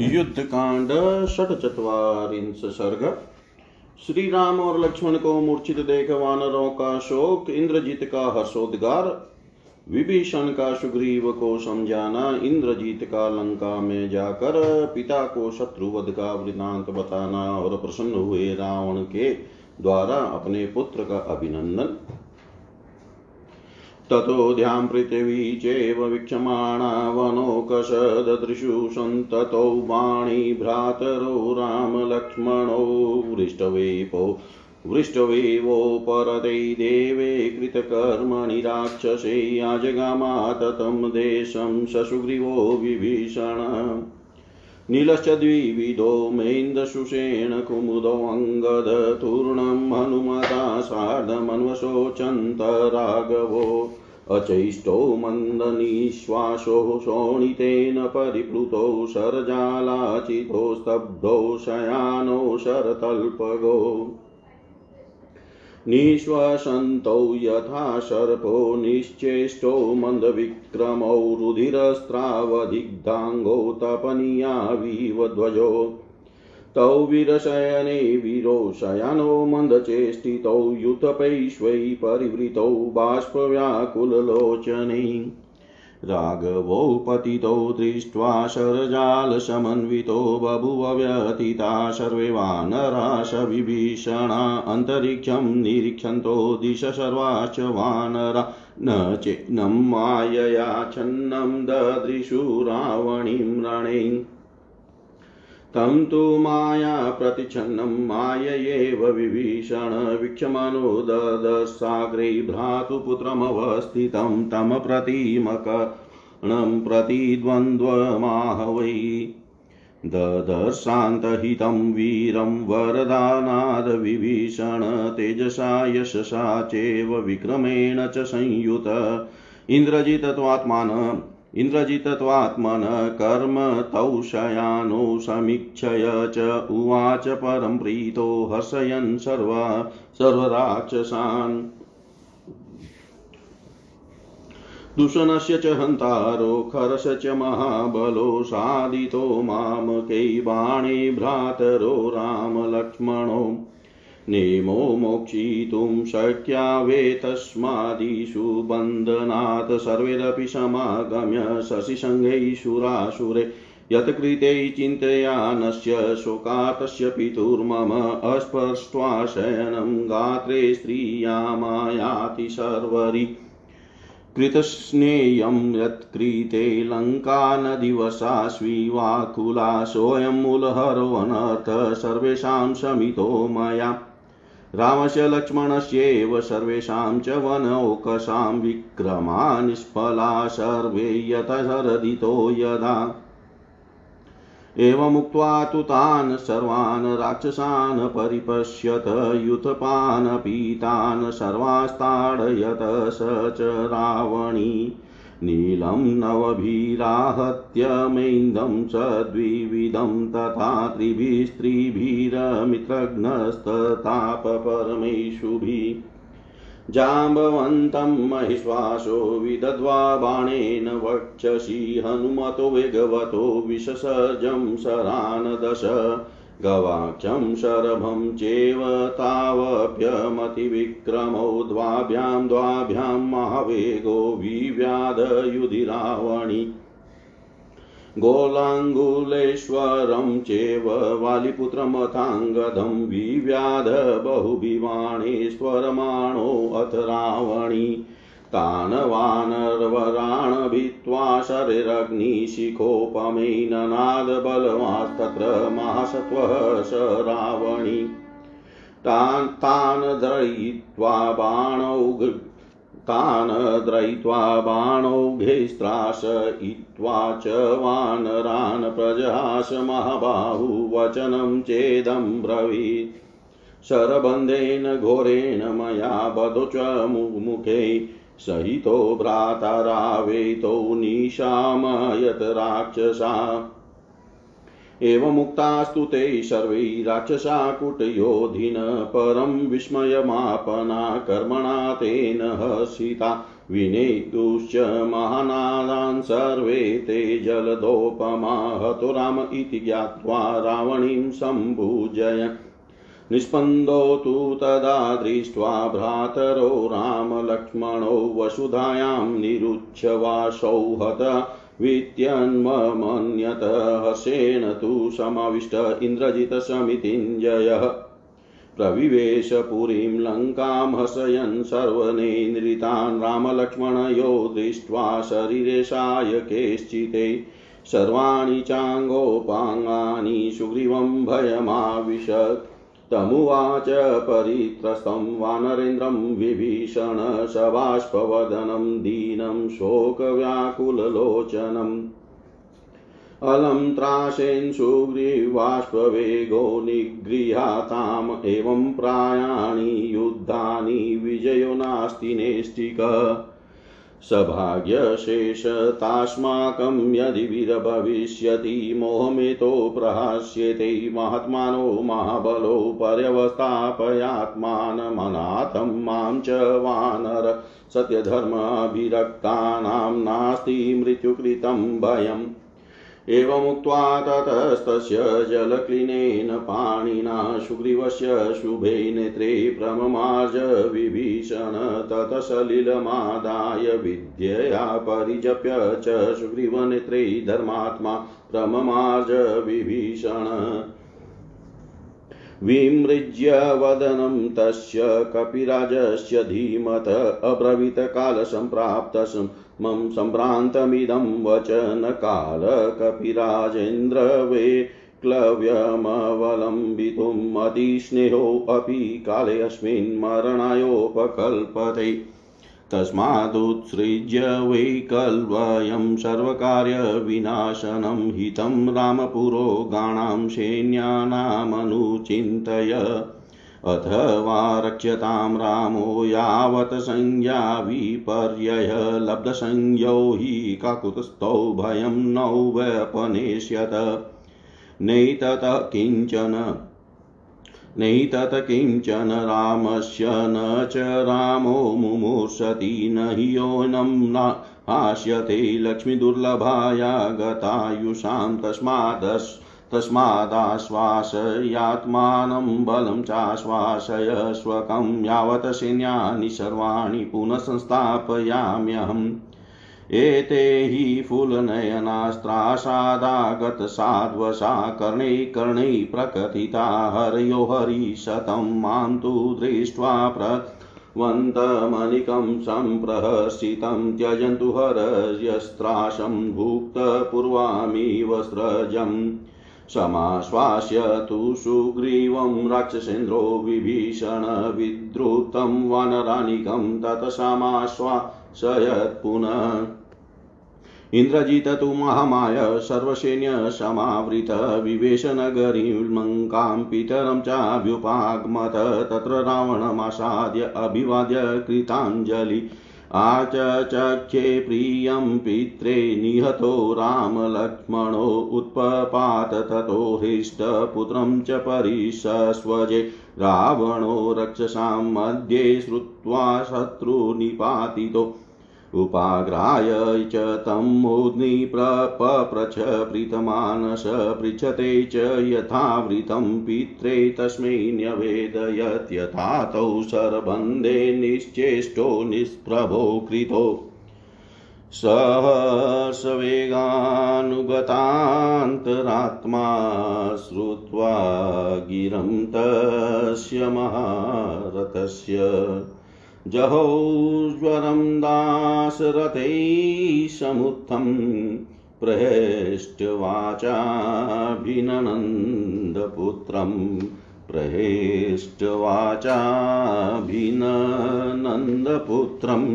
युद्धकांड षटचत्वारिंश सर्ग। श्री राम और लक्ष्मण को मूर्छित देख वानरों का शोक, इंद्रजीत का हर्षोद्गार। विभीषण का सुग्रीव को समझाना, इंद्रजीत का लंका में जाकर पिता को शत्रुवध का वृतांत बताना और प्रसन्न हुए रावण के द्वारा अपने पुत्र का अभिनंदन। ततोऽध्यां पृथिवी चैव वीक्षमाणा वनोकशददृशु सन्ततौ वाणी भ्रातरो रामलक्ष्मणौ वृष्टवेपो वृष्टवेवोपरते देवे कृतकर्मणि राक्षसे आजगामात देशं ससुग्रीवो विभीषण नीलश्च द्विविधो मेन्दशुषेण कुमुदोऽङ्गदतूर्णं हनुमता सार्धमन्वशोचन्त राघवो अचैष्टो मन्दनिश्वासो शोणितेन परिप्लुतौ शरजालाचितो स्तब्धौ शयानो शरतल्पगो। निःश्वसन्तौ यथा सर्पो निश्चेष्टो मन्दविक्रमौ रुधिरस्त्रावधिग्धाङ्गौ तपनीयावीव ध्वजो। तौ विरशयने वीरो शयानो मन्दचेष्टितौ युतपैश्वै परिवृतौ बाष्पव्याकुललोचने। राघवौ पतितौ दृष्ट्वा शरजालसमन्वितो बभुव व्यथिता, सर्वे वानराश विभीषणा अन्तरिक्षं निरीक्षन्तो दिश सर्वाश्च वानरा। न चिह्नं मायया छन्नं ददृशु रावणीं रणे। तं तु माया प्रतिच्छन्नं माययेव विभीषण, वीक्षमानो ददसाग्रे भ्रातुपुत्रमवस्थितं तं प्रतिमकणं प्रतिद्वन्द्वमाह वै ददर्शान्तहितं वीरं वरदानादविभीषण तेजसा यशसा चैव विक्रमेण च संयुत। इन्द्रजितत्वात्मान इन्द्रजितत्वात्मन कर्म तौ शयानो समीक्षय च उवाच परं प्रीतो हर्षयन् सर्व सर्वराक्षसान्। दूषणस्य च हन्तारो, खरस च महाबलो सादितो मामकै बाणे भ्रातरो रामलक्ष्मणो। नेमो मोक्षितुं शक्या वेतस्मादिषु बन्धनात् सर्वैरपि समागम्य शशिसङ्घैः यत्कृते चिन्तयानस्य शोकातस्य पितुर्मम अस्पृष्ट्वा शयनं गात्रे स्त्रियामायाति सर्वरि। कृतस्नेयं यत्कृते लङ्कानदिवसा स्वीवाकुला सोऽयं मूलहरोऽनर्थ सर्वेषां शमितो मया। रामस्य लक्ष्मणस्यैव सर्वेषां च वनौकसां विक्रमा निष्फला सर्वे यतहरदितो यदा। एवमुक्त्वा तु तान् सर्वान् राक्षसान् परिपश्यत युथपान् पीतान् सर्वास्ताडयत स च रावणी। नीलं नवभिराहत्यमेन्दं च द्विविधं तथा त्रिभिस्त्रिभिरमित्रघ्नस्ततापपरमेषुभिः जाम्बवन्तं महिश्वासो विदध्वा बाणेन वक्षसि हनुमतो वेगवतो विससर्जं शरानदश गवाक्षं शरभं चैव तावप्यमतिविक्रमौ द्वाभ्यां द्वाभ्यां महावेगो विव्याधयुधिरावणि गोलाङ्गुलेश्वरं चैव वालिपुत्रमथाङ्गदं विव्याध बहुभिवाणेश्वरमाणोऽथ रावणी। तान् वानरवरान् भित्त्वा शरीरग्निशिखोपमेननादबलवास्तत्र महासत्त्वः स रावणी। तान् तान् दयित्वा बाणौ तान् द्रयित्वा बाणौघैस्त्राशयित्वा च वानरान् प्रजहास महाबाहुवचनं चेदं ब्रवीत्। शरबन्धेन घोरेण मया बधो च मुमुखे सहितो भ्रातरावेतो निशामयत राक्षसा। एवमुक्तास्तु ते सर्वै राक्षसा कुटयोधिन परं विस्मयमापना कर्मणा तेन हसिता विनेतुश्च महानादान् सर्वे ते जलदोपमा हतो राम इति ज्ञात्वा रावणीं सम्भुजय। निष्पन्दो तु तदा दृष्ट्वा भ्रातरो रामलक्ष्मणो वसुधायां निरुच्छवासौ हत वित्यन्मन्यत हर्षेण तु समाविष्ट इन्द्रजितसमितिञ्जयः। प्रविवेश पुरीं लङ्कां हसयन् सर्वनेन्द्रितान् रामलक्ष्मणयो दृष्ट्वा शरीरे सायकेश्चिते सर्वाणि चाङ्गोपाङ्गानि सुग्रीवं भयमाविशत्। तमुवाच परित्रस्तं वानरेन्द्रं विभीषण सबाष्पवदनं दीनं शोकव्याकुललोचनम्। अलं त्रासेन सुग्रीवाष्पवेगो निगृहाताम्, एवं प्रायाणि युद्धानि विजयो नास्ति नेष्टिक। सभाग्यशेषतास्माकं यदि विरभविष्यति मोहमितो प्रहास्यते, महात्मानो महाबलो पर्यवस्थापयात्मानमनाथं माँ च वानर, सत्यधर्माभिरक्तानां नास्ति मृत्युकृतं भयम्। एवमुक्त्वा ततस्तस्य जलक्लिनेन पाणिना सुग्रीवस्य शुभे नेत्रे प्रममार्ज विभीषण ततः सलिलमादाय विद्यया परिजप्य च सुग्रीवनेत्रे धर्मात्मा प्रममार्ज विभीषण विमृज्य वदनं तस्य कपिराजस्य धीमत अब्रवीतकालसम्प्राप्तमं सम्भ्रान्तमिदं वचनकाल कपिराजेन्द्र वे क्लव्यमवलम्बितुम् अतिस्नेहोऽपि कालेऽस्मिन् मरणायोपकल्पते। तस्मादुत्सृज्य वैकल्वयं सर्वकार्यविनाशनं हितं रामपुरोगाणां सैन्यानामनुचिन्तय। अथवा रक्ष्यतां रामो यावत् संज्ञा विपर्यय लब्धसंज्ञौ हि काकुतस्थौ भयं नौ व्यपनेष्यत नैततः किंचन नैतत् किंचन रामस्य न च रामो मुमूर्षति न हि योनं न हास्यते लक्ष्मीदुर्लभाया गतायुषां तस्मादस् तस्मादाश्वासयात्मानं बलं चाश्वासय स्वकं यावत् सैन्यानि सर्वाणि पुनः संस्थापयाम्यहम्। एते हि फुलनयनास्त्रासादागतसाध्वसा कर्णै कर्णै प्रकथिता हरयो हरिशतं माँ तु दृष्ट्वा प्रवन्तमनिकं सम्प्रहर्षितं त्यजन्तु हरयस्त्राशं भुक्तपूर्वामिव स्रजम् समाश्वास्य तु सुग्रीवं राक्षसेन्द्रो विभीषण विद्रुतं वानरानिकं ततसमाश्वासयत् पुनः। इन्द्रजित तु महामाय सर्वसैन्यसमावृत विवेशनगरीमङ्कां पितरं चाभ्युपागमत तत्र रावणमासाद्य अभिवाद्य कृताञ्जलि। आचचख्ये प्रियं पित्रे निहतो रामलक्ष्मणो, उत्पपात ततो हृष्टपुत्रं च परिसस्वजे। रावणो रक्षसां मध्ये श्रुत्वा शत्रुनिपातितो। उपाग्राय च तं मूर्ध्नि पप्रच्छ प्रीतमानस पृच्छते च यथावृतं पित्रे तस्मै न्यवेदयत् यथा तौ शरबन्धे निश्चेष्टो निष्प्रभो कृतो। सहसवेगानुगतान्तरात्मा श्रुत्वा गिरं तस्य महारथस्य जहौज्वरं दासरथै समुत्थं प्रहेष्टवाचाभिननन्दपुत्रं प्रहेष्टवाचाभिननन्दपुत्रम्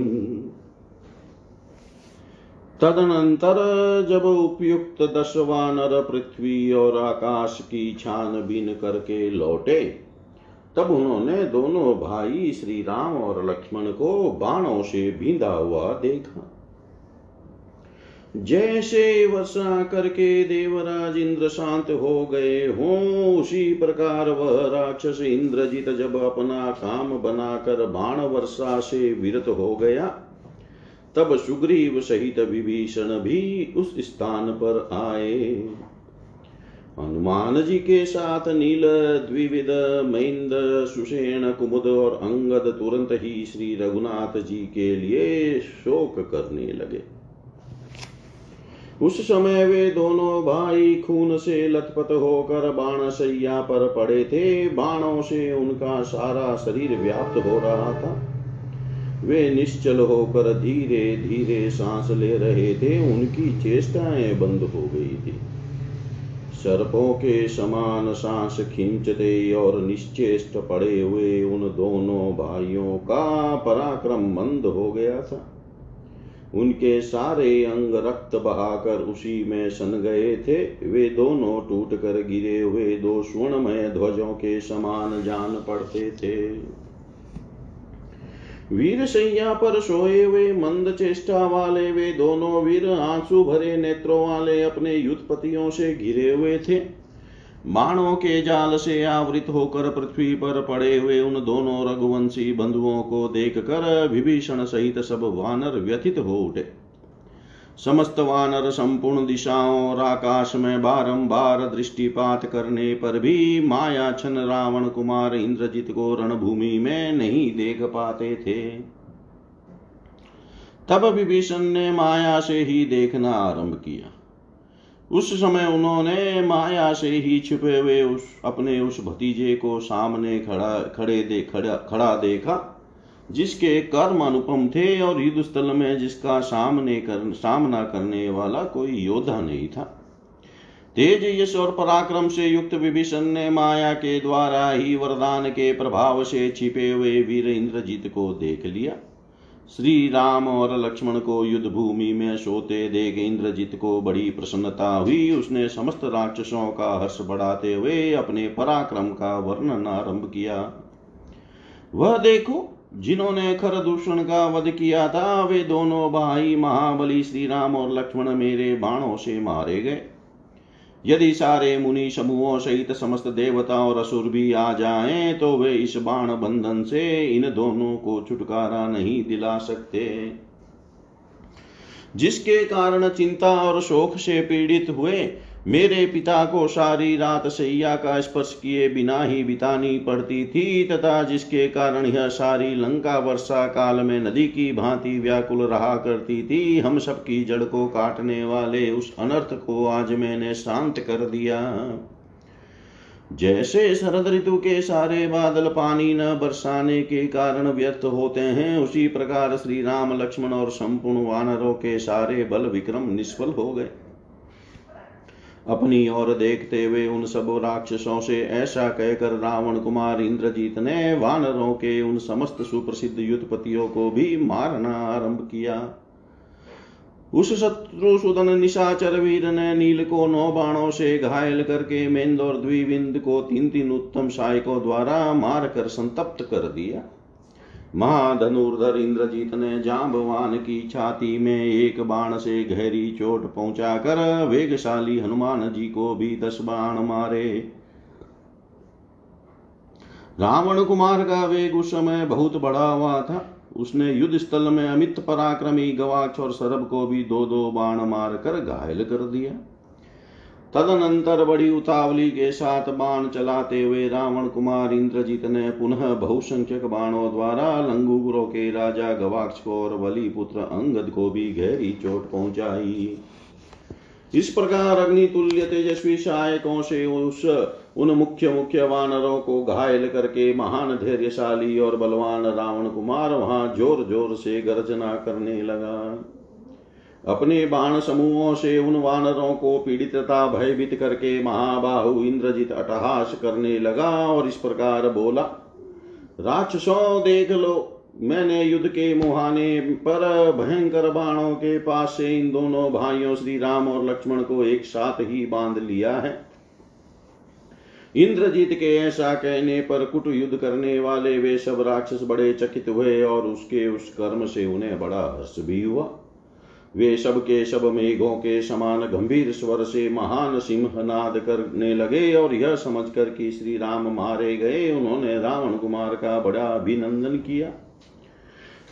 तदनंतर जब उपयुक्त दस वानर पृथ्वी और आकाश की छानबीन करके लौटे तब उन्होंने दोनों भाई श्री राम और लक्ष्मण को बाणों से बींधा हुआ देखा। जैसे वर्षा करके देवराज इंद्र शांत हो गए हो, उसी प्रकार वह राक्षस इंद्रजीत जब अपना काम बनाकर बाण वर्षा से विरत हो गया, तब सुग्रीव सहित विभीषण भी उस स्थान पर आए। हनुमान जी के साथ नील द्विविद महेंद्र सुषेण कुमुद और अंगद तुरंत ही श्री रघुनाथ जी के लिए शोक करने लगे। उस समय वे दोनों भाई खून से लथपथ होकर बाण सैया पर पड़े थे। बाणों से उनका सारा शरीर व्याप्त हो रहा था। वे निश्चल होकर धीरे धीरे सांस ले रहे थे। उनकी चेष्टाएँ बंद हो गई थी। सर्पों के समान सांस खींचते और निश्चेष्ट पड़े हुए उन दोनों भाइयों का पराक्रम मंद हो गया था। उनके सारे अंग रक्त बहाकर उसी में सन गए थे। वे दोनों टूट कर गिरे हुए दो स्वर्णमय ध्वजों के समान जान पड़ते थे। वीर सैया पर सोए हुए मंद चेष्टा वाले वे, दोनों वीर आँसू भरे नेत्रों वाले अपने युद्धपतियों से घिरे हुए थे। बाणों के जाल से आवृत होकर पृथ्वी पर पड़े हुए उन दोनों रघुवंशी बंधुओं को देखकर विभीषण सहित सब वानर व्यथित हो उठे। समस्त वानर संपूर्ण दिशाओं और आकाश में बारंबार दृष्टिपात करने पर भी माया छन रावण कुमार इंद्रजीत को रणभूमि में नहीं देख पाते थे। तब विभीषण ने माया से ही देखना आरंभ किया। उस समय उन्होंने माया से ही छुपे हुए उस, अपने उस भतीजे को सामने खड़ा, खड़े दे, खड़ा खड़ा देखा। जिसके कर्म अनुपम थे और युद्ध स्थल में जिसका सामने कर, सामना करने वाला कोई योद्धा नहीं था। तेज यश और पराक्रम से युक्त विभीषण ने माया के द्वारा ही वरदान के प्रभाव से छिपे हुए वीर इंद्रजीत को देख लिया। श्री राम और लक्ष्मण को युद्ध भूमि में सोते देख इंद्रजीत को बड़ी प्रसन्नता हुई। उसने समस्त राक्षसों का हर्ष बढ़ाते हुए अपने पराक्रम का वर्णन आरंभ किया। वह देखो जिन्होंने खर दूषण का वध किया था, वे दोनों भाई महाबली श्री राम और लक्ष्मण मेरे बाणों से मारे गए। यदि सारे मुनि समूहों सहित समस्त देवता और असुर भी आ जाएँ तो वे इस बाण बंधन से इन दोनों को छुटकारा नहीं दिला सकते। जिसके कारण चिंता और शोक से पीड़ित हुए मेरे पिता को सारी रात सैया का स्पर्श किए बिना ही बितानी पड़ती थी, तथा जिसके कारण यह सारी लंका वर्षा काल में नदी की भांति व्याकुल रहा करती थी, हम सबकी जड़ को काटने वाले उस अनर्थ को आज मैंने शांत कर दिया। जैसे शरद ऋतु के सारे बादल पानी न बरसाने के कारण व्यर्थ होते हैं, उसी प्रकार श्री राम, लक्ष्मण और संपूर्ण वानरों के सारे बल विक्रम निष्फल हो गए। अपनी ओर देखते हुए उन सब राक्षसों से ऐसा कहकर रावण कुमार इंद्रजीत ने वानरों के उन समस्त सुप्रसिद्ध युद्धपतियों को भी मारना आरंभ किया। उस शत्रु सुदन निशाचर वीर ने नील को नौ बाणों से घायल करके मेन्द और द्विविंद को तीन तीन उत्तम सहायकों द्वारा मार कर संतप्त कर दिया। महाधनुर्धर इंद्रजीत ने जाम्बवान की छाती में एक बाण से गहरी चोट पहुंचाकर वेगशाली हनुमान जी को भी दस बाण मारे। रावण कुमार का वेग उस समय बहुत बड़ा हुआ था। उसने युद्ध स्थल में अमित पराक्रमी गवाक्ष और सरब को भी दो दो बाण मार कर घायल कर दिया। तदनंतर बड़ी उतावली के साथ बाण चलाते हुए रावण कुमार इंद्रजीत ने पुनः बहुसंख्यक बाणों द्वारा लंगूरों के राजा गवाक्ष को और बलि पुत्र अंगद को भी गहरी चोट पहुंचाई। इस प्रकार अग्नि तुल्य तेजस्वी सहायकों से उस, उन मुख्य मुख्य वानरों को घायल करके महान धैर्यशाली और बलवान रावण कुमार वहाँ ज़ोर ज़ोर से गर्जना करने लगा। अपने बाण समूहों से उन वानरों को पीड़ित तथा भयभीत करके महाबाहु इंद्रजीत अटहास करने लगा और इस प्रकार बोला, राक्षसों, देख लो, मैंने युद्ध के मुहाने पर भयंकर बाणों के पास से इन दोनों भाइयों श्री राम और लक्ष्मण को एक साथ ही बाँध लिया है। इंद्रजीत के ऐसा कहने पर कुट युद्ध करने वाले वे सब राक्षस बड़े चकित हुए और उसके उस कर्म से उन्हें बड़ा हर्ष भी हुआ। वे सब के सब मेघों के समान गंभीर स्वर से महान सिंह नाद करने लगे और यह समझकर कि श्री राम मारे गए, उन्होंने रावण कुमार का बड़ा अभिनंदन किया।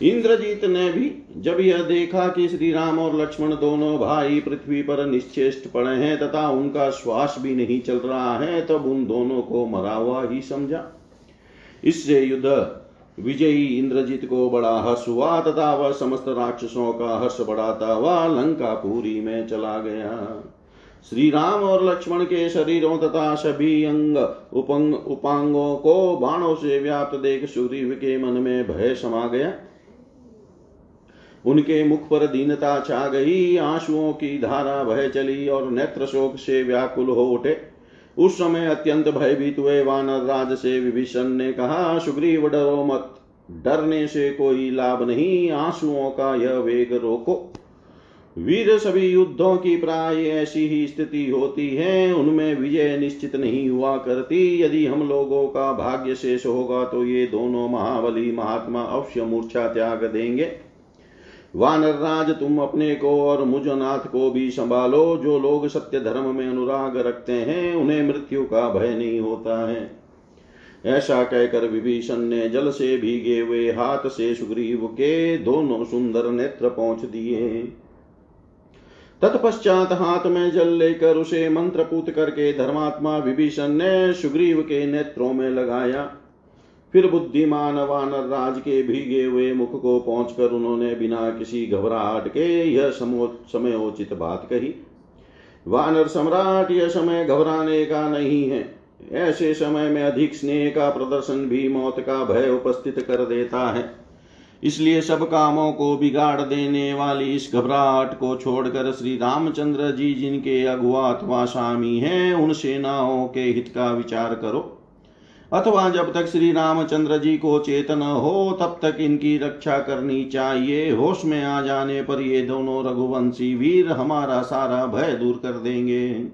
इंद्रजीत ने भी जब यह देखा कि श्री राम और लक्ष्मण दोनों भाई पृथ्वी पर निश्चेष्ट पड़े हैं तथा उनका श्वास भी नहीं चल रहा है, तब उन दोनों को मरा हुआ ही समझा। इससे युद्ध विजयी इंद्रजीत को बड़ा हर्ष हुआ, तथा वह समस्त राक्षसों का हर्ष बढ़ाता हुआ लंका पूरी में चला गया। श्री राम और लक्ष्मण के शरीरों तथा सभी अंग उपंग, उपांगों को बाणों से व्याप्त देख सुग्रीव के मन में भय समा गया। उनके मुख पर दीनता छा गई, आंसुओं की धारा बह चली और नेत्र शोक से व्याकुल हो उठे। उस समय अत्यंत भयभीत हुए वानर राज से विभीषण ने कहा, सुग्रीव, डरो मत। डरने से कोई लाभ नहीं। आंसुओं का यह वेग रोको। वीर सभी युद्धों की प्राय ऐसी ही स्थिति होती है। उनमें विजय निश्चित नहीं हुआ करती। यदि हम लोगों का भाग्य शेष होगा तो ये दोनों महाबली महात्मा अवश्य मूर्छा त्याग देंगे। वानर राज, तुम अपने को और मुझ नाथ को भी संभालो। जो लोग सत्य धर्म में अनुराग रखते हैं, उन्हें मृत्यु का भय नहीं होता है। ऐसा कहकर विभीषण ने जल से भीगे हुए हाथ से सुग्रीव के दोनों सुंदर नेत्र पहुँच दिए। तत्पश्चात हाथ में जल लेकर उसे मंत्रपूत करके धर्मात्मा विभीषण ने सुग्रीव के नेत्रों में लगाया। फिर बुद्धिमान वानर राज के भीगे हुए मुख को पहुंचकर उन्होंने बिना किसी घबराहट के यह समयोचित बात कही। वानर सम्राट, यह समय घबराने का नहीं है। ऐसे समय में अधिक स्नेह का प्रदर्शन भी मौत का भय उपस्थित कर देता है। इसलिए सब कामों को बिगाड़ देने वाली इस घबराहट को छोड़कर श्री रामचंद्र जी जिनके अगुआ अथवा स्वामी हैं, उन सेनाओं के हित का विचार करो। अथवा जब तक श्री रामचंद्र जी को चेतन हो, तब तक इनकी रक्षा करनी चाहिए। होश में आ जाने पर ये दोनों रघुवंशी वीर हमारा सारा भय दूर कर देंगे।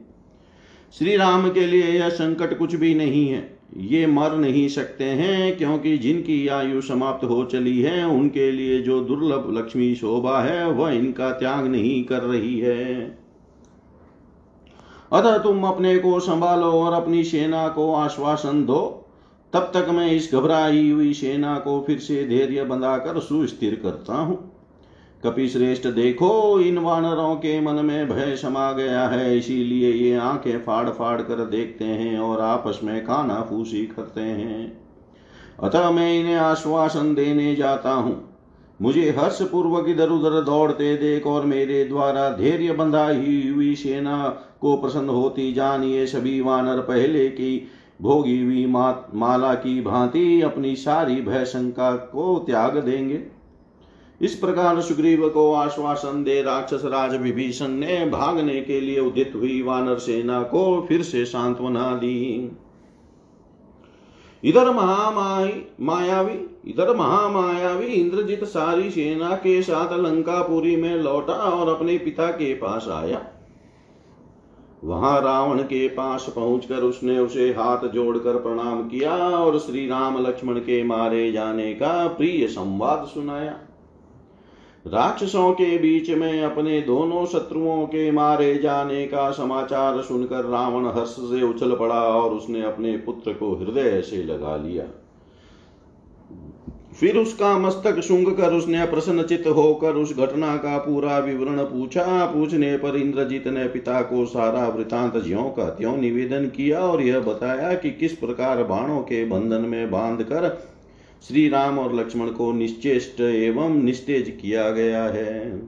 श्री राम के लिए यह संकट कुछ भी नहीं है। ये मर नहीं सकते हैं, क्योंकि जिनकी आयु समाप्त हो चली है, उनके लिए जो दुर्लभ लक्ष्मी शोभा है, वह इनका त्याग नहीं कर रही है। अतः तुम अपने को संभालो और अपनी सेना को आश्वासन दो। तब तक मैं इस घबराई हुई सेना को फिर से धैर्य बंधाकर सुस्थिर करता हूँ। कपि श्रेष्ठ देखो, इन वानरों के मन में भय समा गया है, इसीलिए ये आँखें फाड़ फाड़ कर देखते हैं और आपस में खाना फूसी करते हैं। अतः मैं इन्हें आश्वासन देने जाता हूँ। मुझे हर्ष पूर्वक इधर उधर दौड़ते देख और मेरे द्वारा धैर्य बंधाई हुई सेना को प्रसन्न होती जानिए सभी वानर पहले की भोगी हुई माला की भांति अपनी सारी भय शंका को त्याग देंगे। इस प्रकार सुग्रीव को आश्वासन दे राक्षस राज विभीषण ने भागने के लिए उदित हुई वानर सेना को फिर से सांत्वना दी। इधर महामाई मायावी, इधर महामायावी इंद्रजित सारी सेना के साथ लंकापुरी में लौटा और अपने पिता के पास आया। वहाँ रावण के पास पहुंचकर उसने उसे हाथ जोड़कर प्रणाम किया और श्री राम लक्ष्मण के मारे जाने का प्रिय संवाद सुनाया। राक्षसों के बीच में अपने दोनों शत्रुओं के मारे जाने का समाचार सुनकर रावण हर्ष से उछल पड़ा और उसने अपने पुत्र को हृदय से लगा लिया। फिर उसका मस्तक सुंग कर उसने प्रसन्नचित होकर उस घटना का पूरा विवरण पूछा। पूछने पर इंद्रजीत ने पिता को सारा वृतांत ज्यो का त्यों निवेदन किया और यह बताया कि किस प्रकार बाणों के बंधन में बाँध कर श्री राम और लक्ष्मण को निश्चेष्ट एवं निस्तेज किया गया है।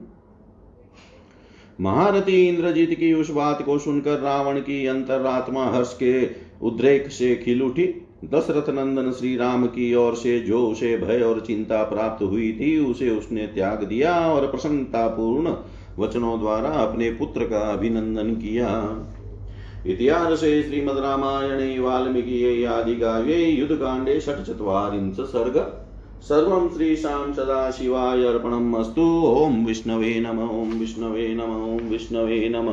महारथी इंद्रजीत की उस बात को सुनकर रावण की अंतरात्मा हर्ष के उद्रेक से खिल उठी। दशरथ नंदन श्री राम की ओर से जो उसे भय और चिंता प्राप्त हुई थी, उसे उसने त्याग दिया और प्रसन्नता पूर्ण वचनों द्वारा अपने पुत्र का अभिनंदन किया। इतिहासे श्रीमद् रामायणे, वाल्मीकि आदि काव्ये युद्धकाण्डे षट्चत्वारिंश सर्ग। सर्व श्री सर्वं श्रीशां सदाशिवाय अर्पणम् अस्तु। ॐ विष्णवे नम ॐ विष्णवे नम ॐ विष्णवे नम।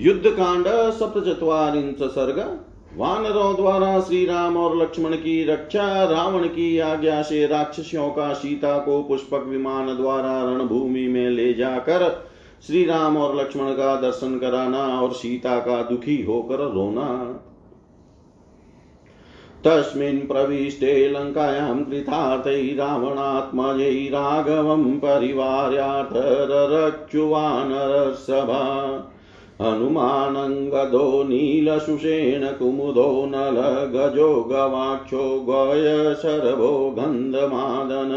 युद्ध कांड युद्धकाण्ड सप्तचत्वारिंश सर्ग। वानरों द्वारा श्री राम और लक्ष्मण की रक्षा, रावण की आज्ञा से राक्षसियों का सीता को पुष्पक विमान द्वारा रणभूमि में ले जाकर श्री राम और लक्ष्मण का दर्शन कराना और सीता का दुखी होकर रोना। तस्मिन् प्रविष्टे लङ्कायां कृतार्थै रावणात्मजै राघवं परिवार्यार्थररक्षुवानरसभा हनुमानङ्गदो नीलशुषेण कुमुदो नलगजो गवाक्षो गयशरभो गन्धमादन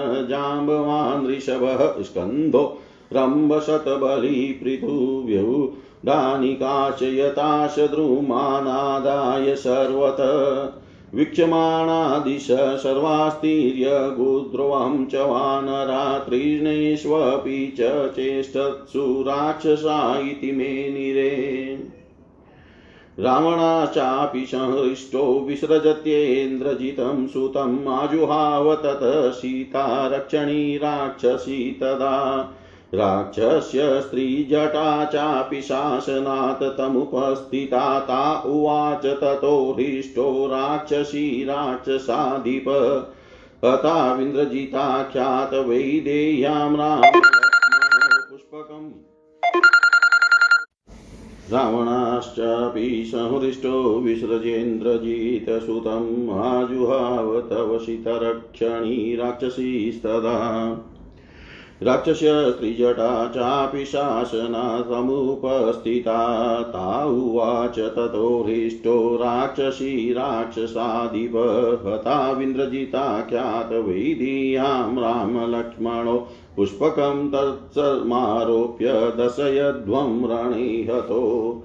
ऋषभः स्कन्धो रम्भशतबलिपृथुव्यौ पृथुव्यौ दानिकाशयताश द्रुमानादाय सर्वत वीक्षमाणादिश सर्वास्तीर्य गुद्रोहं च वानरात्रीर्णेष्वपि च चेष्टत्सु राक्षसा इति मे निरे। रावणाश्चापि संहृष्टो विसृजत्येन्द्रजितं सुतम् आजुहाव तत सीता रक्षणी राक्षसी तदा राक्षस्य स्त्रीजटा चापि शासनात् तमुपस्थिता ता उवाच ततो हृष्टो राक्षसी राक्षसाधिप। हताविन्द्रजिताख्यात वैदेह्यां राम पुष्पकम्। रावणाश्चापि संहृष्टो विसृजेन्द्रजितसुतम्। आजुहाव तव शितरक्षणी राक्षसीस्तदा। राक्षस्य त्रिजटा चापि शासनासमुपस्थिता। ता उवाच ततो हृष्टो राक्षसी राक्षसाधिप हताविन्द्रजिताख्यातवैधीयां रामलक्ष्मणो पुष्पकं तत्समारोप्य दशयध्वं रणिहतो।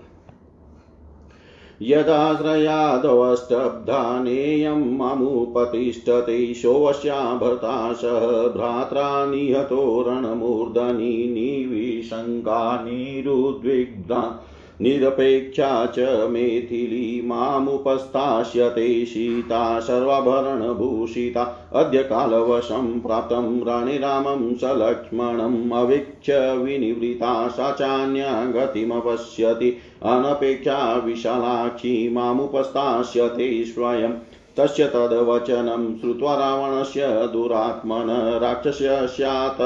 यदाश्रयादवस्तब्धानेयं मामुपतिष्ठते अमुपतिष्ठते भर्ता सह भ्रात्रा निहतो रणमूर्धनि निविशङ्का निरुद्विग्धा निरपेक्षा च मेथिली मामुपस्थास्यते सीता सर्वाभरणभूषिता, अद्य कालवशं प्राप्तं राणिरामं सलक्ष्मणम् अवीक्ष्य विनिवृता सा चान्या गतिमपश्यति अनपेक्षा विशालाक्षी मामुपस्थास्यते स्वयं। तस्य तद्वचनं श्रुत्वा रावणस्य दुरात्मन राक्षस्य स्यात्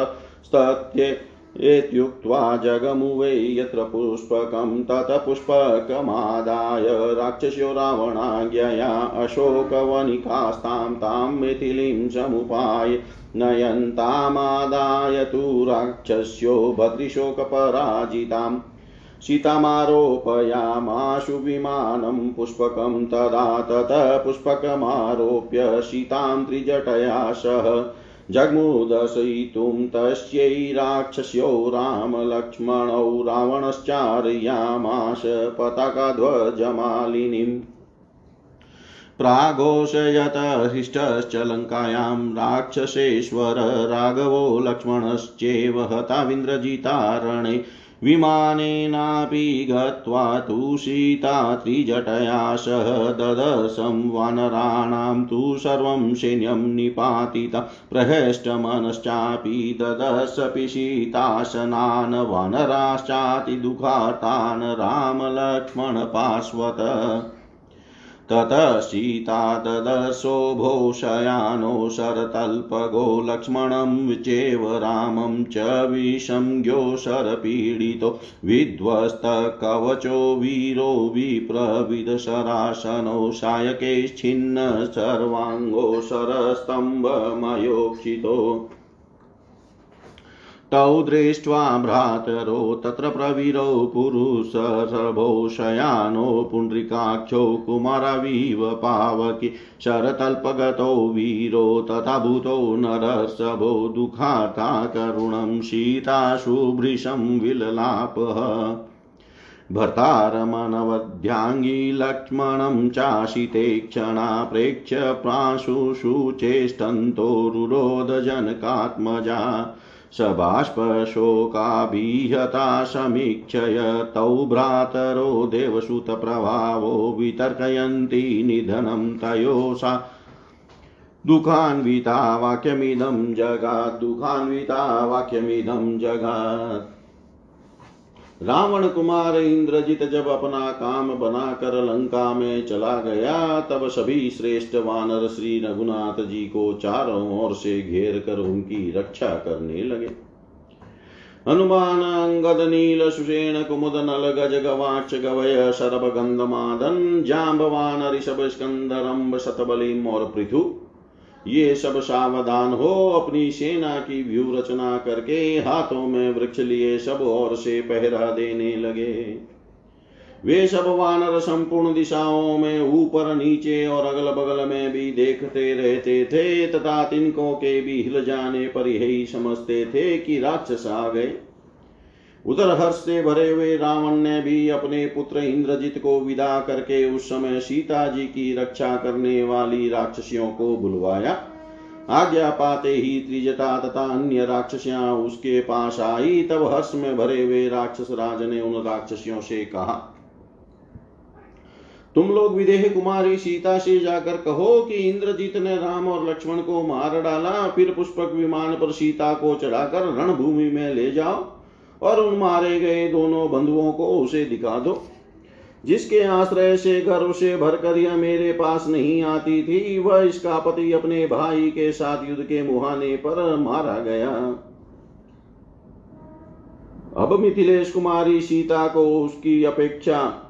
स्तत्ये एत्युक्त्वा जगमुवे यत्र पुष्पकं तत पुष्पकमादाय राक्षस्यो रावणाज्ञया अशोकवनिकास्तां तां मिथिलीं समुपाय नयन्तामादाय तु राक्षस्यो भद्रिशोकपराजिताम् सीतामारोपयामाशु विमानं पुष्पकं तदा ततः पुष्पकमारोप्य सीतां त्रिजटया सह जग्मुदर्शयितुं तस्यै राक्षस्यो रामलक्ष्मणौ रावणश्चारयामाश पताकाध्वजमालिनीम्। प्राघोषयत हृष्टश्च लङ्कायां राक्षसेश्वर राघवो लक्ष्मणश्चेव हताविन्द्रजितारणे विमानेनापि गत्वा तु सीता त्रिजटया सह ददशं वानराणां तु सर्वं सैन्यं निपातिता। प्रहष्टमनश्चापि ददशपि सीतासनान् वानराश्चातिदुःखार्तान् रामलक्ष्मणपार्श्वत। ततः सीता ददर्शोभो शयानो शरतल्पगो लक्ष्मणं चेव रामं च विषंज्ञो शरपीडितो विध्वस्तकवचो वीरो विप्रविदशरासनो सायकैश्छिन्न सर्वाङ्गो शरस्तम्भमयोक्षितो तौ दृष्ट्वा भ्रातरो, तत्र प्रवीरौ पुरुषसभो शयानो पुण्ड्रिकाक्षौ कुमारविव पावकी, शरतल्पगतौ वीरो तथा भूतो नरसभो दुःखाता करुणं सीताशुभृशं विललापः। भर्तारमनवध्याङ्गी लक्ष्मणं चाशिते क्षणा प्रेक्ष्य प्राशुषुचेष्टन्तो रुरोधजनकात्मजा सबाष्पशोकाभिहता समीक्षय तौ भ्रातरो देवसुतप्रभावो वितर्कयन्ति निधनं तयोसा। दुःखान्विता वाक्यमिदं जगात् दुःखान्विता वाक्यमिदं जगात्। रावण कुमार इंद्रजित जब अपना काम बनाकर लंका में चला गया, तब सभी श्रेष्ठ वानर श्री रघुनाथ जी को चारों ओर से घेर कर उनकी रक्षा करने लगे। हनुमान, अंगद, नील, सुषेण, कुमुद, नल, गज गवाक्ष गवय शरभ गंधमादन जाम्बवान ऋषभ, स्कंदरम्ब, शतबलिम और पृथु ये सब सावधान हो, अपनी सेना की व्यू रचना करके हाथों में वृक्ष लिए सब और से पहरा देने लगे। वे सब वानर संपूर्ण दिशाओं में ऊपर, नीचे और अगल बगल में भी देखते रहते थे, तथा तिनकों के भी हिल जाने पर यही समझते थे कि राक्षस आ गए। उधर हर्ष से भरे हुए रावण ने भी अपने पुत्र इंद्रजीत को विदा करके उस समय सीता जी की रक्षा करने वाली राक्षसियों को बुलवाया। आज्ञा पाते ही त्रिजटा तथा अन्य राक्षसियाँ उसके पास आई। तब हर्ष में भरे हुए राक्षस राज ने उन राक्षसियों से कहा, तुम लोग विदेह कुमारी सीता से जाकर कहो कि इंद्रजीत ने राम और लक्ष्मण को मार डाला। फिर पुष्पक विमान पर सीता को चढ़ाकर रणभूमि में ले जाओ। और उन मारे गए दोनों बंधुओं को उसे दिखा दो। जिसके आश्रय से गर्व से भरकर यह मेरे पास नहीं आती थी, वह इसका पति अपने भाई के साथ युद्ध के मुहाने पर मारा गया। अब मिथिलेश कुमारी सीता को उसकी अपेक्षा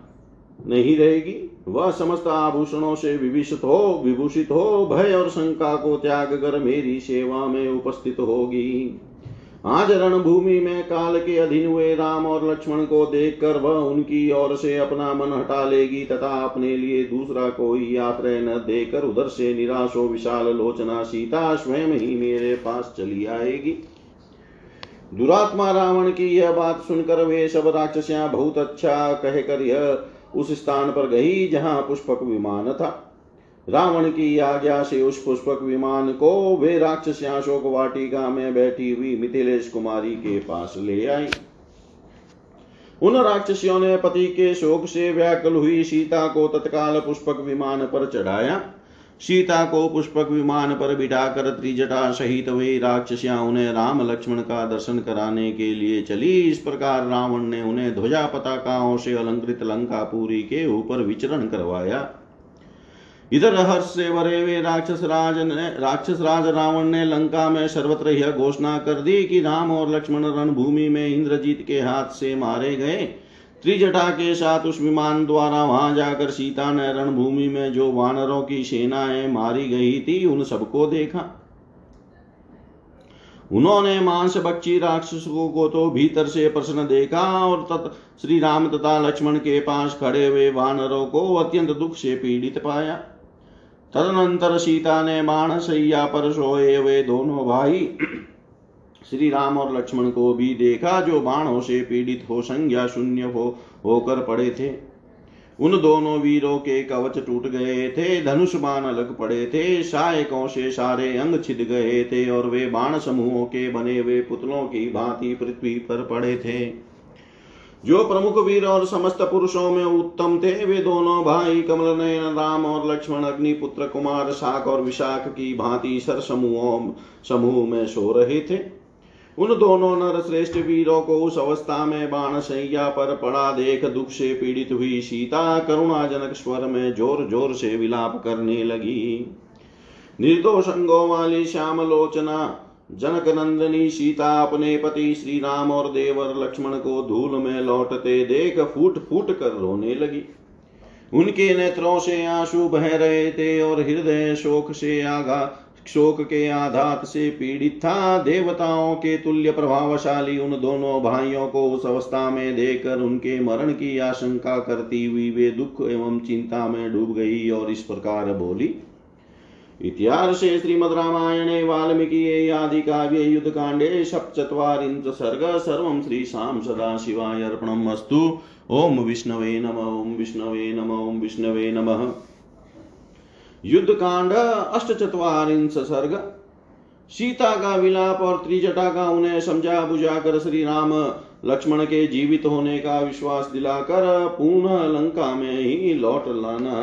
नहीं रहेगी। वह समस्त आभूषणों से विभूषित हो विभूषित हो, भय और शंका को त्याग कर मेरी सेवा में उपस्थित होगी। आज रणभूमि में काल के अधीन हुए राम और लक्ष्मण को देखकर वह उनकी ओर से अपना मन हटा लेगी तथा अपने लिए दूसरा कोई आश्रय न देकर उधर से निराश हो विशाल लोचना, सीता स्वयं ही मेरे पास चली आएगी। दुरात्मा रावण की यह बात सुनकर वे सब राक्षसियाँ बहुत अच्छा कहकर यह उस स्थान पर गई जहाँ पुष्पक विमान था। रावण की आज्ञा से उस पुष्पक विमान को वे राक्षसियाँ शोक वाटिका में बैठी हुई मिथिलेश कुमारी के पास ले आई। उन राक्षसियों ने पति के शोक से व्याकुल हुई सीता को तत्काल पुष्पक विमान पर चढ़ाया। सीता को पुष्पक विमान पर बिठाकर त्रिजटा सहित वे राक्षसियाँ उन्हें राम लक्ष्मण का दर्शन कराने के लिए चली। इस प्रकार रावण ने उन्हें ध्वजा पताकाओं से अलंकृत लंकापुरी के ऊपर विचरण करवाया। इधर हर्ष से भरे हुए राक्षस राज ने, राक्षस राज रावण ने लंका में सर्वत्र यह घोषणा कर दी कि राम और लक्ष्मण रणभूमि में इंद्रजीत के हाथ से मारे गए। त्रिजटा के साथ उस विमान द्वारा वहाँ जाकर सीता ने रणभूमि में जो वानरों की सेनाएँ मारी गई थी, उन सबको देखा। उन्होंने मांस बच्ची राक्षसों को तो भीतर से प्रश्न देखा और तत्, श्री राम तथा लक्ष्मण के पास खड़े हुए वानरों को अत्यंत दुख से पीड़ित पाया। तदनंतर सीता ने बाण सैया पर सोए हुए दोनों भाई श्री राम और लक्ष्मण को भी देखा, जो बाणों से पीड़ित हो, संज्ञा शून्य हो, होकर पड़े थे। उन दोनों वीरों के कवच टूट गए थे, धनुष बाण अलग पड़े थे, सहायकों से सारे अंग छिद गए थे, और वे बाण समूहों के बने हुए पुतलों की भांति पृथ्वी पर पड़े थे। जो प्रमुख वीर और समस्त पुरुषों में उत्तम थे, वे दोनों भाई कमल नयन राम और लक्ष्मण, अग्निपुत्र, कुमार, शाक और विशाख की भांति सर समूहों, समूह में सो रहे थे। उन दोनों नर श्रेष्ठ वीरों को उस अवस्था में बाण सैया पर पड़ा देख दुख से पीड़ित हुई सीता करुणाजनक स्वर में ज़ोर ज़ोर से विलाप करने लगी। निर्दोष अंगों वाली श्याम लोचना जनक नंदनी सीता अपने पति श्री राम और देवर लक्ष्मण को धूल में लौटते देख फूट फूट कर रोने लगी। उनके नेत्रों से आँसू बह रहे थे और हृदय शोक से आगा, शोक के आघात से पीड़ित था। देवताओं के तुल्य प्रभावशाली उन दोनों भाइयों को उस अवस्था में देखकर उनके मरण की आशंका करती हुई वे दुख एवं चिंता में डूब गई और इस प्रकार बोली इतिहासे श्रीमद्रामायणे वाल्मीकिये आदिकाव्ये युद्धकाण्डे सप्तचत्वारिंश सर्ग सर्वं श्रीशां सदाशिवाय अर्पणम् अस्तु। ॐ विष्णवे नम, ॐ विष्णवे नम, ॐ विष्णवे नमः। युद्धकांड अष्टचत्वारिंश सर्ग सीता का विलाप और त्रिजटा का उन्हें समझा बुझा कर श्री राम लक्ष्मण के जीवित होने का विश्वास दिलाकर पुनः लंका में ही लौट लाना।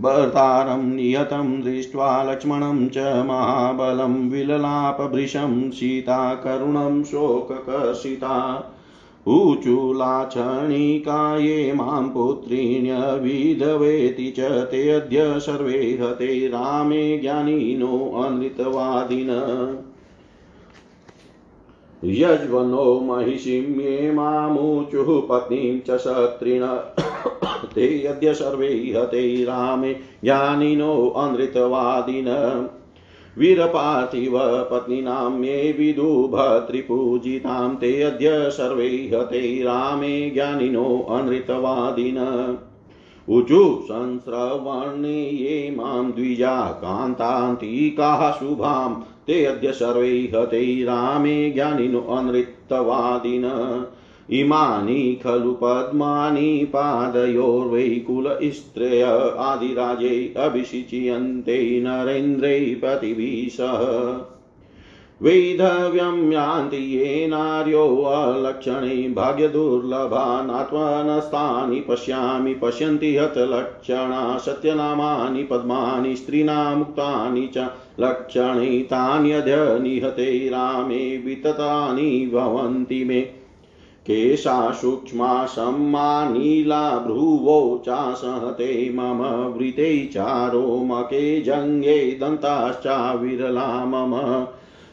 भर्तारं नियतं दृष्ट्वा लक्ष्मणं च महाबलं विललापभृशं सीता करुणं शोककर्षिता। ऊचुलाक्षणिकाये माँ पुत्रीण्यविधवेति च ते अद्य सर्वे हते रामे ज्ञानिनो अनृतवादिन। यज्वनो महिषीं ये मामुचुः पत्नीं च शत्रिण। ते अद्य सर्वे हते रामे ज्ञानिनो अनृतवादिन। वीरपार्थिव पत्नीनां ये विदुभत्रिपूजितां। ते अद्य सर्वे रामे ज्ञानिनो अनृतवादिन। ऊचु संस्रवणे ये माँ द्विजा कान्तान्तिकाः शुभां ते अद्य सर्वे हते रामे ज्ञानिनो अनृतवादिन इमानि खलु पद्मानि पादयोर्वैकुलस्त्रय आदिराजे अभिषिच्यन्ते नरेन्द्रै पतिभिः सह वैधव्यं यान्ति ये नार्यो अलक्षणे भाग्यदुर्लभानात्मनस्तानि। पश्यामि पश्यन्ति हतलक्षणा सत्यनामानि पद्मानि स्त्रीणामुक्तानि च लक्षणे तान्यद्य निहते रामे विततानि भवन्ति मे। केशा सूक्ष्मा सम्मानीला भ्रुवो चासहते मम वृते चारो मके जङ्गे दन्ताश्चाविरला मम।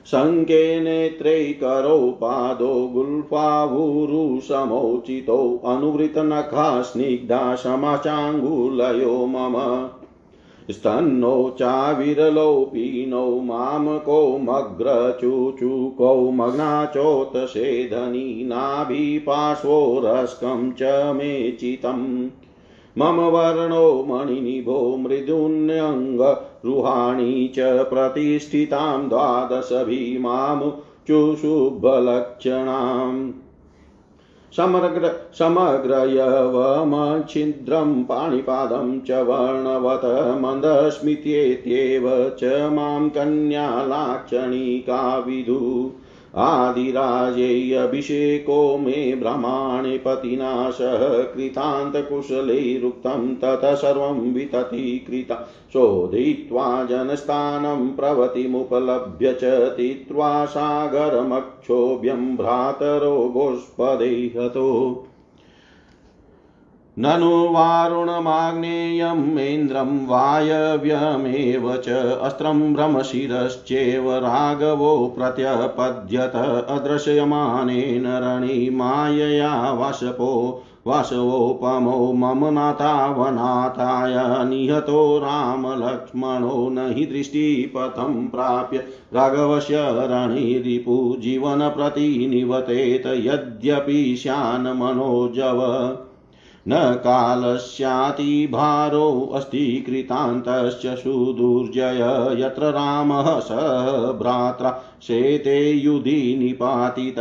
शङ्के नेत्रे करौ पादो गुल्फावुरुसमोचितौ अनुवृतनखा स्निग्धा समाचाङ्गुलयो मम। स्तन्नो चाविरलौ पीनौ मामको मग्रचुचुकौ मग्नाचोतसेधनी नाभिपार्श्वोरस्कं च मे चितम् मम वर्णो मणिनिभो मृदुन्यङ्गरुहाणि च प्रतिष्ठितां द्वादशभिमामुचुशुभलक्षणाम् समग्र समग्रयवमच्छिद्रं पाणिपादं च वर्णवत मन्दस्मित्येत्येव च माँ कन्यालाक्षणिका विदु। आदिराजैरभिषेको मे ब्रह्माणि पतिना सह कृतान्तकुशलैरुक्तं ततः सर्वं विततीकृता शोधयित्वा जनस्थानं प्रवतिमुपलभ्य च तीत्वा सागरमक्षोभ्यं भ्रातरो गोष्पदे हतो। ननु वारुणमाग्नेयम् इन्द्रं वायव्यमेव च अस्त्रं भ्रमशिरश्चेव राघवो प्रत्यपद्यत अदृश्यमानेन रणिमायया वशपो वासवोपमो मम नाथावनाथाय निहतो रामलक्ष्मणो न हि दृष्टिपथं प्राप्य राघवस्य रणिरिपु जीवनप्रतिनिवतेत यद्यपि स्यान्मनोजव न कालस्यातिभारोऽस्ति कृतान्तश्च सुदुर्जय। यत्र रामः स भ्रात्रा शेते युधि निपातित।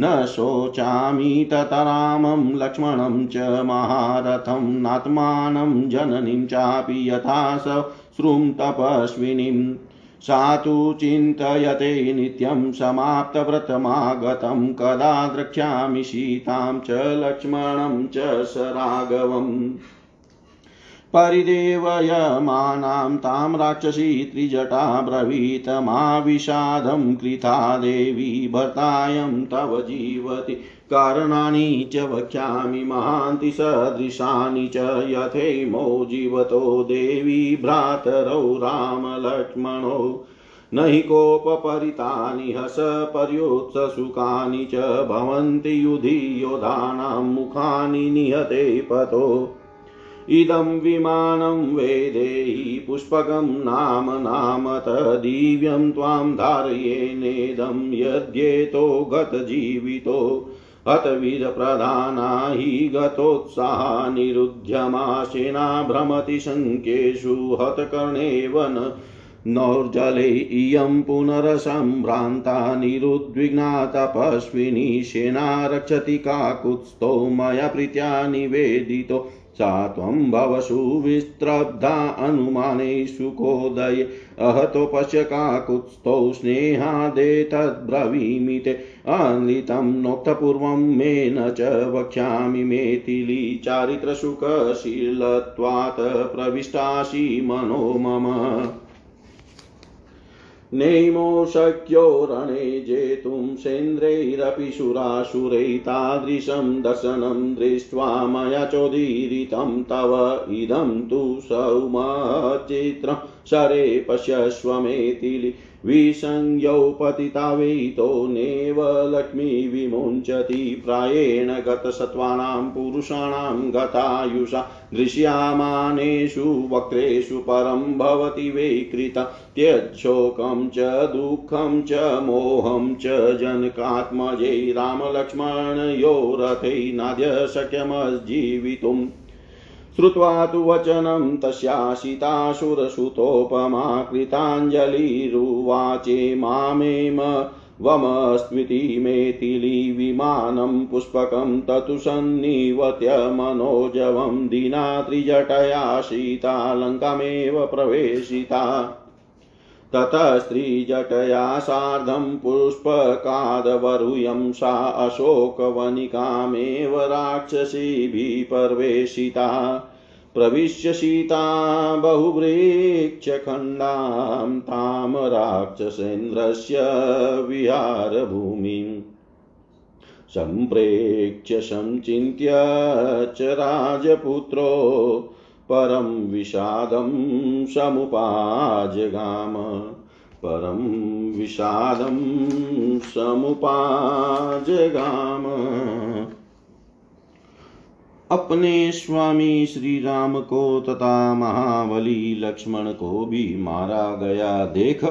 न शोचामि ततरामं लक्ष्मणं च महारथं, नात्मानं जननीं चापि यथा सश्रुं तपस्विनीम्। सा तु चिन्तयते नित्यं समाप्तव्रतमागतं कदा द्रक्ष्यामि सीतां च लक्ष्मणं च स राघवम्। परिदेवयमानां तां राक्षसी त्रिजटा ब्रवीत मा विषादं कृता देवी, भर्तायं तव जीवति। कारणानि च वक्ष्यामि, महान्ति सदृशानि च यथैमो जीवतो देवी, भ्रातरौ रामलक्ष्मणौ न हि कोपपरितानि हसपर्युत्सुकानि च, भवन्ति युधि योधानां मुखानि निहते पतो। इदं विमानं वेदेहि पुष्पकं नाम नामत दिव्यं त्वां धारयेनेदं यद्येतो गतजीवितो हतवीरप्रधाना हि गतोत्साहा निरुध्यमासेना भ्रमति शङ्केषु हतकर्णेव न नौर्जले इयं पुनरसम्भ्रान्ता निरुद्विग्ना तपस्विनी। सेना रक्षति काकुत्स्थो मया प्रीत्या निवेदितो। सा त्वं भवसु विस्त्रब्धा अनुमानेषु कोदये। अहतो पश्य काकुत्स्थौ स्नेहादेतद्ब्रवीमि ते अनृतं नोक्तपूर्वं मे न च वक्ष्यामि मेथिली चारित्रसुखशीलत्वात् प्रविष्टासि मनो मम। नेमो शक्यो रणे जेतुं सेन्द्रैरपि सुरासुरैतादृशं दशनं दृष्ट्वा मया चोदीरितं तव इदं तु सौमचित्रं शरे पश्यस्व विसंज्ञौ पतितावेतो नेव लक्ष्मीविमुञ्चति प्रायेण गतसत्त्वानां पुरुषाणां गतायुषा दृश्यामानेषु वक्रेषु परं भवति वै कृता त्यच्छोकं च दुःखं च मोहं च जनकात्मजै रामलक्ष्मणयो रथै नाद्य शक्यमज्जीवितुम् श्रुत्वा तु वचनं तस्याशितासुरसुतोपमा कृताञ्जलिरुवाचे मामेम वमस्त्विति मेतिलीविमानं पुष्पकं ततु सन्निवत्य मनोजवं दीना त्रिजटया सीतालङ्कामेव प्रवेशिता ततः स्त्रीजटया सार्धं पुष्पकादवरुयं सा अशोकवनिकामेव राक्षसीभिः परवेशिता प्रविश्य सीता बहुवृक्षखण्डां तां राक्षसेन्द्रस्य विहारभूमिम् सम्प्रेक्ष्य सञ्चिन्त्य च राजपुत्रो परं विषादं समुपाजगाम। परं विषादं समुपाजगाम। अपने स्वामी श्री राम को तथा महाबली लक्ष्मण को भी मारा गया देख।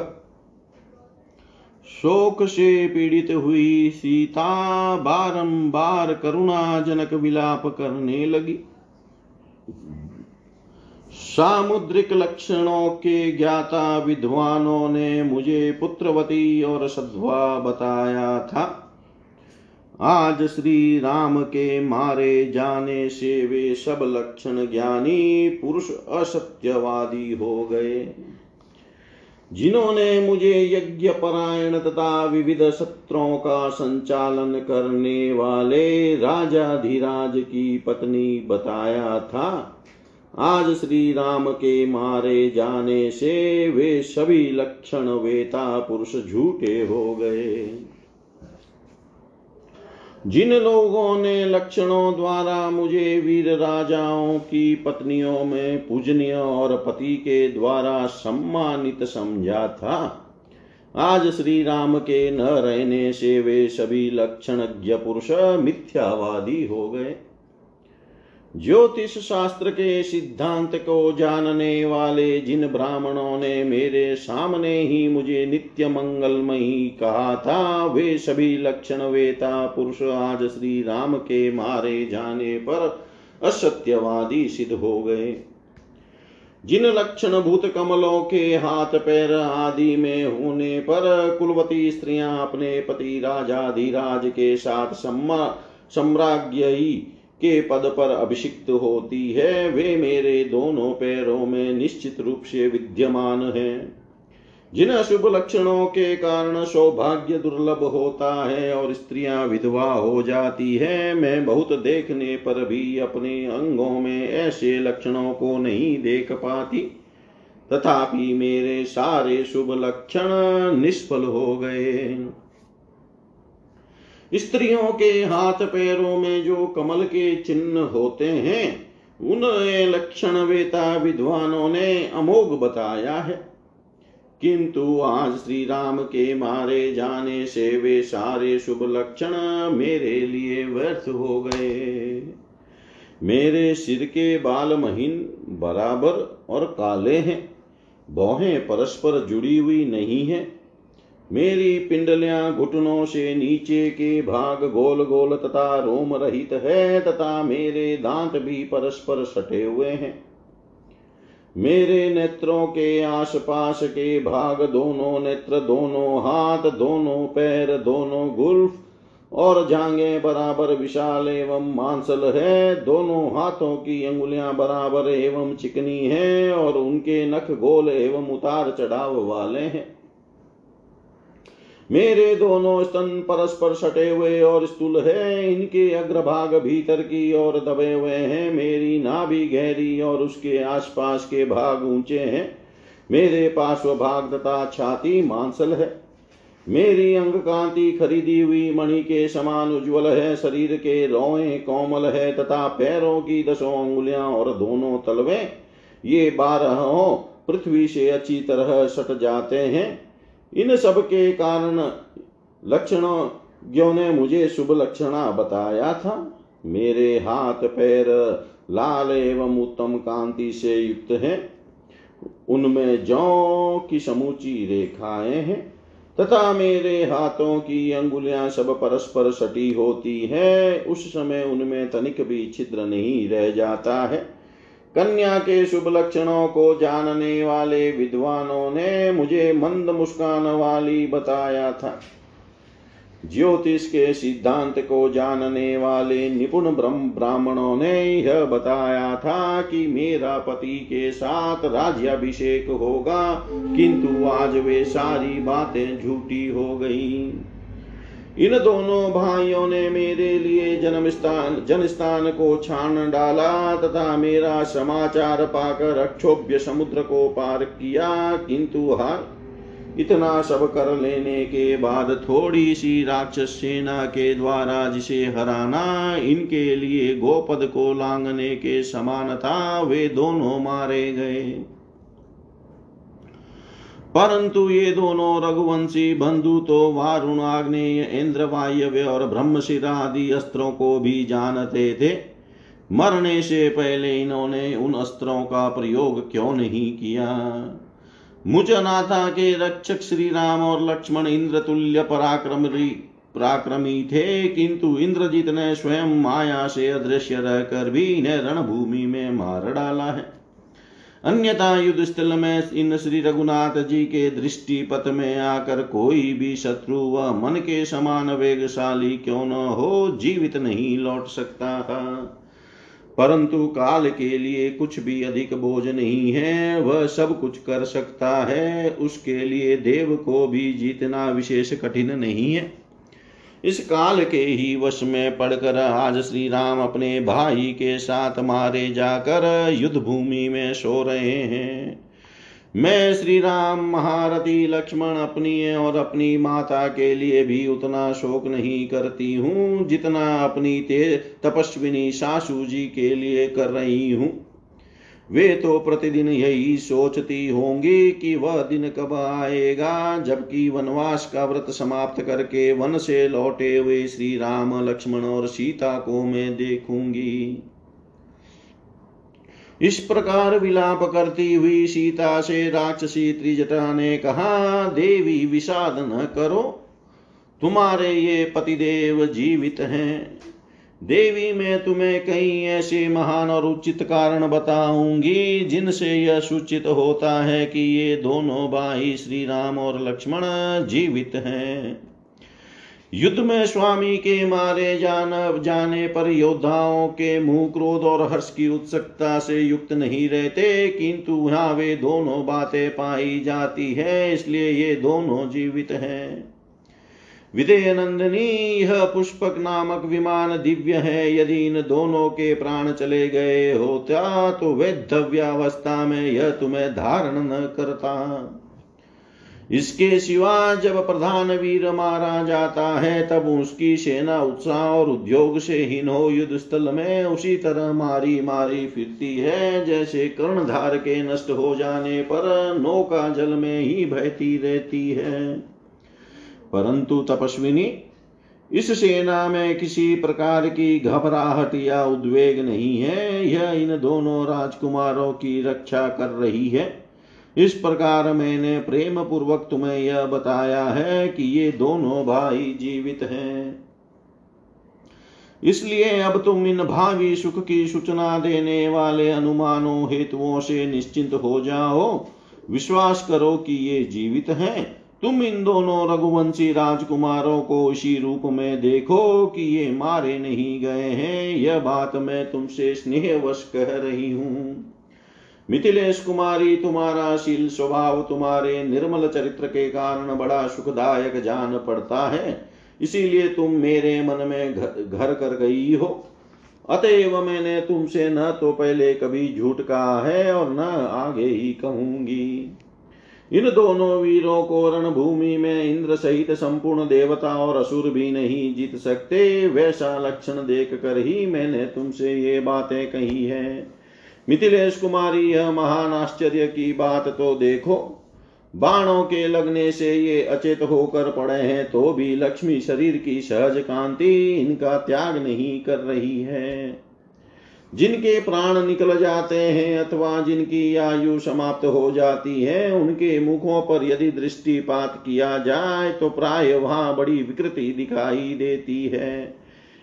शोक से पीड़ित हुई सीता बारंबार करुणाजनक विलाप करने लगी। सामुद्रिक लक्षणों के ज्ञाता विद्वानों ने मुझे पुत्रवती और सद्वा बताया था। आज श्री राम के मारे जाने से वे सब लक्षण ज्ञानी, पुरुष असत्यवादी हो गए। जिन्होंने मुझे यज्ञ, परायण तथा विविध सत्रों का संचालन करने वाले राजाधिराज की पत्नी बताया था। आज श्री राम के मारे जाने से वे सभी लक्षण वेता पुरुष झूठे हो गए। जिन लोगों ने लक्षणों द्वारा मुझे वीर राजाओं की पत्नियों में पूजनीय और पति के द्वारा सम्मानित समझा था, आज श्री राम के न रहने से वे सभी लक्षणज्ञ पुरुष मिथ्यावादी हो गए। ज्योतिष शास्त्र के सिद्धांत को जानने वाले जिन ब्राह्मणों ने मेरे सामने ही मुझे नित्य मंगलमयी कहा था, वे सभी लक्षण वेता पुरुष आज श्री राम के मारे जाने पर असत्यवादी सिद्ध हो गए। जिन लक्षण भूत कमलों के हाथ पैर आदि में होने पर कुलवती स्त्रियाँ अपने पति राजाधिराज के साथ सम्मा सम्राज्ञी के पद पर अभिषिक्त होती है, वे मेरे दोनों पैरों में निश्चित रूप से विद्यमान है। जिन अशुभ लक्षणों के कारण सौभाग्य दुर्लभ होता है और स्त्रियाँ विधवा हो जाती है, मैं बहुत देखने पर भी अपने अंगों में ऐसे लक्षणों को नहीं देख पाती। तथापि मेरे सारे शुभ लक्षण निष्फल हो गए। स्त्रियों के हाथ पैरों में जो कमल के चिन्ह होते हैं उन लक्षण वेता विद्वानों ने अमोघ बताया है। किंतु आज श्री राम के मारे जाने से वे सारे शुभ लक्षण मेरे लिए व्यर्थ हो गए। मेरे सिर के बाल महीन, बराबर और काले हैं। बोहें परस्पर जुड़ी हुई नहीं है। मेरी पिंडलियाँ घुटनों से नीचे के भाग गोल गोल तथा रोम रहित है तथा मेरे दांत भी परस्पर सटे हुए हैं। मेरे नेत्रों के आसपास के भाग दोनों नेत्र, दोनों हाथ, दोनों पैर, दोनों गुल्फ और जांगे बराबर विशाल एवं मांसल है। दोनों हाथों की अंगुलियाँ बराबर एवं चिकनी है और उनके नख गोल एवं उतार चढ़ाव वाले हैं। मेरे दोनों स्तन परस्पर सटे हुए और स्थूल है, इनके अग्रभाग भीतर की ओर दबे हुए हैं, मेरी नाभि गहरी और उसके आसपास के भाग ऊँचे हैं। मेरे पार्श्व भाग तथा छाती मांसल है। मेरी अंग कांति खरीदी हुई मणि के समान उज्जवल है, शरीर के रोए कोमल है तथा पैरों की दसों अंगुलियाँ और दोनों तलवे, ये बारह पृथ्वी से अच्छी तरह सट जाते हैं। इन सब के कारण लक्षणों ने मुझे शुभ लक्षणा बताया था। मेरे हाथ पैर लाल एवं उत्तम कांति से युक्त है। उनमें जौ की समूची रेखाएँ हैं तथा मेरे हाथों की अंगुलियाँ सब परस्पर सटी होती है। उस समय उनमें तनिक भी छिद्र नहीं रह जाता है। कन्या के शुभ लक्षणों को जानने वाले विद्वानों ने मुझे मंद मुस्कान वाली बताया था। ज्योतिष के सिद्धांत को जानने वाले निपुण ब्रह्म ब्राह्मणों ने यह बताया था कि मेरा पति के साथ राज्याभिषेक होगा, किंतु आज वे सारी बातें झूठी हो गई। इन दोनों भाइयों ने मेरे लिए जन्म स्थान, जन स्थान को छान डाला तथा मेरा समाचार पाकर अक्षोभ्य समुद्र को पार किया। किंतु हार, इतना सब कर लेने के बाद थोड़ी सी राक्षस सेना के द्वारा जिसे हराना, इनके लिए गोपद को लांगने के समान था, वे दोनों मारे गए। परंतु ये दोनों रघुवंशी, बंधु तो वारुण आग्नेय इंद्र वायव्य और ब्रह्मशिर आदि अस्त्रों को भी जानते थे। मरने से पहले इन्होंने उन अस्त्रों का प्रयोग क्यों नहीं किया? मुझ अनाथा के रक्षक श्री राम और लक्ष्मण इंद्र तुल्य पराक्रमी पराक्रमी थे, किंतु इंद्रजीत ने स्वयं माया से अदृश्य रहकर भी इन्हें रणभूमि में मार डाला है। अन्यथा युद्ध स्थल में इन श्री रघुनाथ जी के दृष्टि पथ में आकर कोई भी शत्रु व मन के समान वेगशाली क्यों न हो जीवित नहीं लौट सकता था। परंतु काल के लिए कुछ भी अधिक बोझ नहीं है, वह सब कुछ कर सकता है, उसके लिए देव को भी जीतना विशेष कठिन नहीं है। इस काल के ही वश में पड़कर आज श्री राम अपने भाई के साथ मारे जाकर युद्ध भूमि में सो रहे हैं। मैं श्री राम महारथी, लक्ष्मण अपनी और अपनी माता के लिए भी उतना शोक नहीं करती हूँ जितना अपनी तेज तपस्विनी सासू जी के लिए कर रही हूँ। वे तो प्रतिदिन यही सोचती होंगी कि वह दिन कब आएगा, जबकि वनवास का व्रत समाप्त करके वन से लौटे हुए श्री राम, लक्ष्मण और सीता को मैं देखूँगी। इस प्रकार विलाप करती हुई सीता से राक्षसी त्रिजटा ने कहा, देवी, विषाद न करो। तुम्हारे ये पतिदेव जीवित हैं। देवी, मैं तुम्हें कई ऐसे महान और उचित कारण बताऊँगी, जिनसे यह सूचित होता है कि ये दोनों भाई श्री राम और लक्ष्मण जीवित हैं। युद्ध में स्वामी के मारे जान, जाने पर योद्धाओं के मुँह क्रोध और हर्ष की उत्सुकता से युक्त नहीं रहते, किंतु यहाँ वे दोनों बातें पाई जाती है, इसलिए ये दोनों जीवित हैं। विदय नंदनी यह पुष्पक नामक विमान दिव्य है। यदि इन दोनों के प्राण चले गए होता तो वैधव्यावस्था में यह तुम्हें धारण न करता। इसके सिवा जब प्रधान वीर मारा जाता है, तब उसकी सेना उत्साह और उद्योग से हीन हो। युद्ध स्थल में उसी तरह मारी मारी फिरती है, जैसे कर्णधार के नष्ट हो जाने पर नौका जल में ही बहती रहती है। परंतु तपस्विनी, इस सेना में किसी प्रकार की घबराहट या उद्वेग नहीं है। यह इन दोनों राजकुमारों की रक्षा कर रही है। इस प्रकार मैंने प्रेम पूर्वक तुम्हें यह बताया है कि ये दोनों भाई जीवित हैं। इसलिए अब तुम इन भावी सुख की सूचना देने वाले अनुमानों हेतुओं से निश्चिंत हो जाओ। विश्वास करो कि ये जीवित हैं। तुम इन दोनों रघुवंशी राजकुमारों को इसी रूप में देखो कि ये मारे नहीं गए हैं। यह बात मैं तुमसे स्नेहवश कह रही हूँ। मिथिलेश कुमारी, तुम्हारा शील स्वभाव तुम्हारे निर्मल चरित्र के कारण बड़ा सुखदायक जान पड़ता है। इसीलिए तुम मेरे मन में घर कर गई हो। अतएव मैंने तुमसे न तो पहले कभी झूठ कहा है और न आगे ही कहूँगी। इन दोनों वीरों को रणभूमि में इंद्र सहित संपूर्ण देवता और असुर भी नहीं जीत सकते। वैसा लक्षण देख कर ही मैंने तुमसे ये बातें कही है। मिथिलेश कुमारी, यह महान आश्चर्य की बात तो देखो। बाणों के लगने से ये अचेत होकर पड़े हैं तो भी लक्ष्मी शरीर की सहज कांति इनका त्याग नहीं कर रही है। जिनके प्राण निकल जाते हैं अथवा जिनकी आयु समाप्त हो जाती है, उनके मुखों पर यदि दृष्टिपात किया जाए तो प्राय वहाँ बड़ी विकृति दिखाई देती है।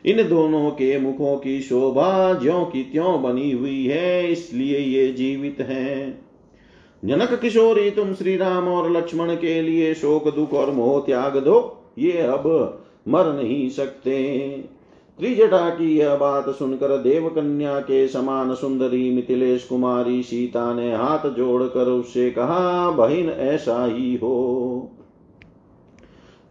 इन दोनों के मुखों की शोभा ज्यो की त्यों बनी हुई है, इसलिए ये जीवित हैं। जनक किशोरी, तुम श्री राम और लक्ष्मण के लिए शोक दुख और मोह त्याग दो, ये अब मर नहीं सकते। त्रिजटा की यह बात सुनकर देव कन्या के समान सुंदरी मिथिलेश कुमारी सीता ने हाथ जोड़कर उससे कहा, बहिन, ऐसा ही हो।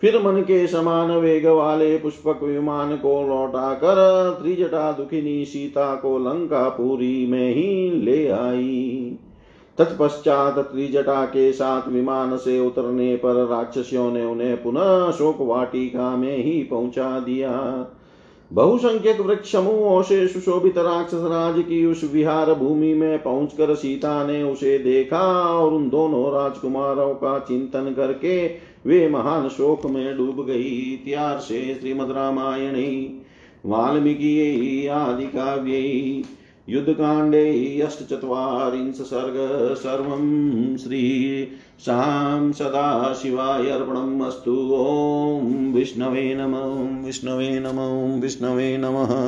फिर मन के समान वेग वाले पुष्पक विमान को लौटाकर त्रिजटा दुखिनी सीता को लंका पुरी में ही ले आई। तत्पश्चात त्रिजटा के साथ विमान से उतरने पर राक्षसियों ने उन्हें पुनः शोक वाटिका में ही पहुँचा दिया। बहुसंख्यक वृक्ष समूहों से सुशोभित राक्षस राज की उस विहार भूमि में पहुंचकर सीता ने उसे देखा और उन दोनों राजकुमारों का चिंतन करके वे महान शोक में डूब गई। इतिहास से श्रीमद रामायण, वाल्मीकि आदि काव्य युद्धकाण्डे अष्टचत्वारिंश सर्ग सर्वं श्रीशां सदाशिवाय अर्पणम् अस्तु। ॐ विष्णवे नमो। विष्णवे नमो। विष्णवे नमः।